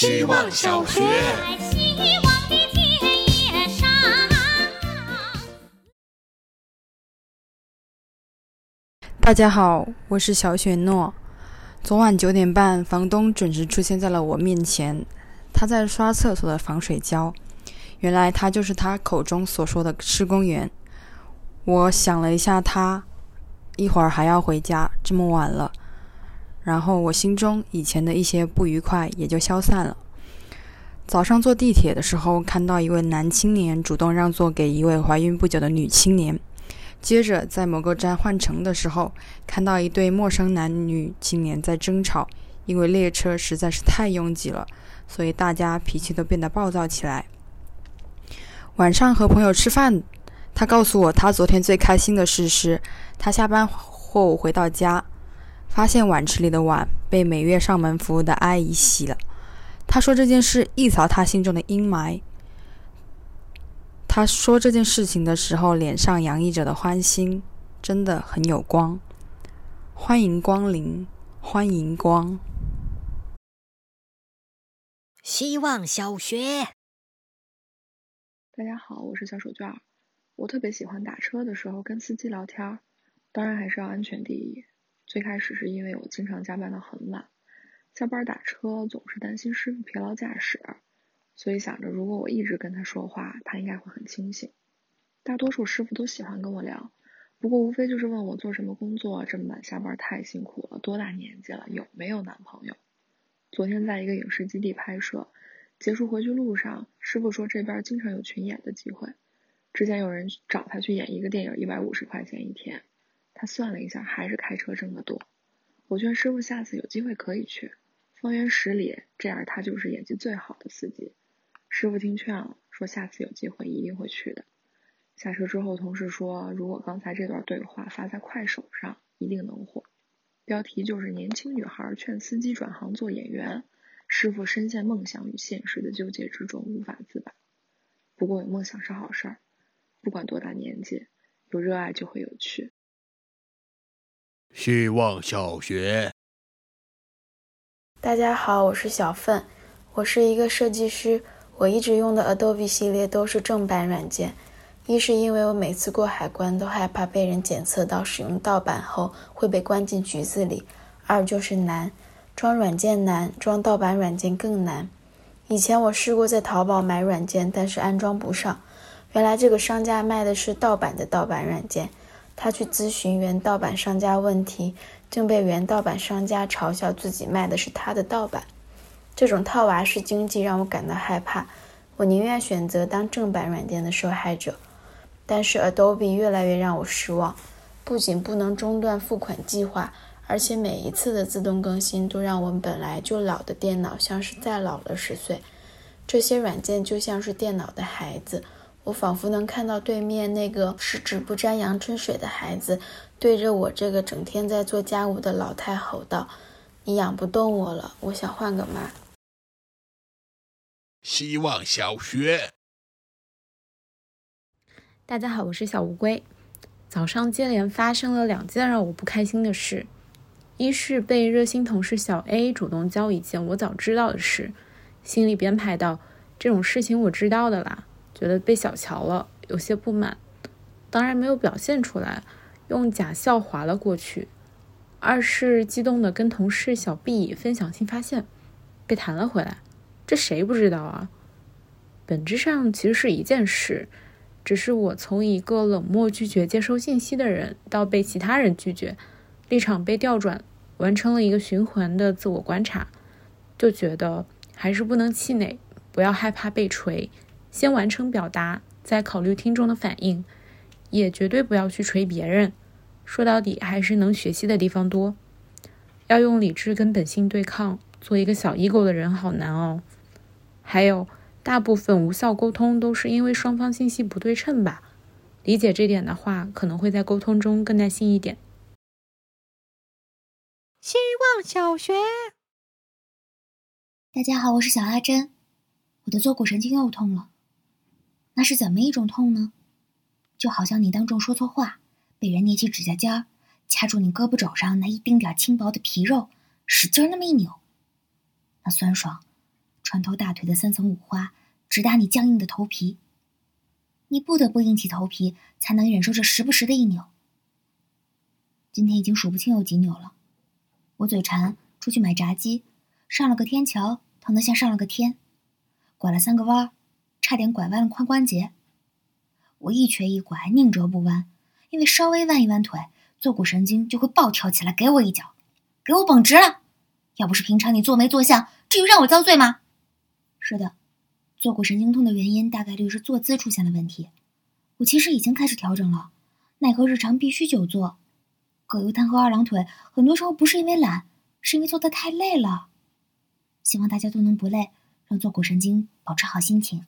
希望小学。大家好，我是小雪诺。昨晚九点半，房东准时出现在了我面前。他在刷厕所的防水胶，原来他就是他口中所说的施工员。我想了一下，他一会儿还要回家，这么晚了。然后我心中以前的一些不愉快也就消散了。早上坐地铁的时候，看到一位男青年主动让座给一位怀孕不久的女青年。接着在某个站换乘的时候，看到一对陌生男女青年在争吵，因为列车实在是太拥挤了，所以大家脾气都变得暴躁起来。晚上和朋友吃饭，他告诉我他昨天最开心的事是，他下班后回到家。发现碗池里的碗被每月上门服务的阿姨洗了。他说这件事一扫他心中的阴霾。他说这件事情的时候，脸上洋溢着的欢欣真的很有光。欢迎光临，欢迎光。希望小学。大家好，我是小手绢。我特别喜欢打车的时候跟司机聊天，当然还是要安全第一。最开始是因为我经常加班到很晚，下班打车总是担心师傅疲劳驾驶，所以想着如果我一直跟他说话，他应该会很清醒。大多数师傅都喜欢跟我聊，不过无非就是问我做什么工作，这么晚下班太辛苦了，多大年纪了，有没有男朋友？昨天在一个影视基地拍摄，结束回去路上，师傅说这边经常有群演的机会，之前有人找他去演一个电影，一百五十块钱一天。他算了一下，还是开车挣得多。我劝师傅下次有机会可以去，方圆十里，这样他就是演技最好的司机。师傅听劝了，说下次有机会一定会去的。下车之后，同事说，如果刚才这段对话发在快手上，一定能火。标题就是“年轻女孩劝司机转行做演员，师傅深陷梦想与现实的纠结之中无法自拔”。不过有梦想是好事儿，不管多大年纪，有热爱就会有趣。希望小学。大家好，我是小奋，我是一个设计师。我一直用的 Adobe 系列都是正版软件，一是因为我每次过海关都害怕被人检测到使用盗版后会被关进局子里；二就是难，装软件难，装盗版软件更难。以前我试过在淘宝买软件，但是安装不上，原来这个商家卖的是盗版的盗版软件。他去咨询原盗版商家问题，竟被原盗版商家嘲笑自己卖的是他的盗版。这种套娃式经济让我感到害怕，我宁愿选择当正版软件的受害者。但是 Adobe 越来越让我失望，不仅不能中断付款计划，而且每一次的自动更新都让我们本来就老的电脑像是再老了十岁。这些软件就像是电脑的孩子。我仿佛能看到对面那个十指不沾阳春水的孩子，对着我这个整天在做家务的老太吼道：“你养不动我了，我想换个妈。”希望小学。大家好，我是小乌龟。早上接连发生了两件让我不开心的事，一是被热心同事小 A 主动教一件我早知道的事，心里编排到：“这种事情我知道的啦。”觉得被小瞧了，有些不满，当然没有表现出来，用假笑划了过去。二是激动的跟同事小 B 分享新发现，被弹了回来。这谁不知道啊？本质上其实是一件事，只是我从一个冷漠拒绝接收信息的人，到被其他人拒绝，立场被调转，完成了一个循环的自我观察，就觉得还是不能气馁，不要害怕被锤。先完成表达，再考虑听众的反应，也绝对不要去锤别人。说到底，还是能学习的地方多。要用理智跟本性对抗，做一个小 ego 的人好难哦。还有，大部分无效沟通都是因为双方信息不对称吧？理解这点的话，可能会在沟通中更耐心一点。希望小学。大家好，我是小阿珍，我的坐骨神经又痛了。那是怎么一种痛呢？就好像你当众说错话，被人捏起指甲尖儿，掐住你胳膊肘上那一丁点儿轻薄的皮肉，使劲那么一扭，那酸爽，穿透大腿的三层五花，直达你僵硬的头皮。你不得不硬起头皮，才能忍受这时不时的一扭。今天已经数不清有几扭了。我嘴馋，出去买炸鸡，上了个天桥，疼得像上了个天，拐了三个弯儿，差点拐弯了髋关节。我一瘸一拐，宁折不弯，因为稍微弯一弯腿，坐骨神经就会暴跳起来，给我一脚，给我绷直了。要不是平常你坐没坐相，至于让我遭罪吗？是的，坐骨神经痛的原因大概率是坐姿出现了问题。我其实已经开始调整了，奈何日常必须久坐。葛优瘫和二郎腿，很多时候不是因为懒，是因为坐得太累了。希望大家都能不累，让坐骨神经保持好心情。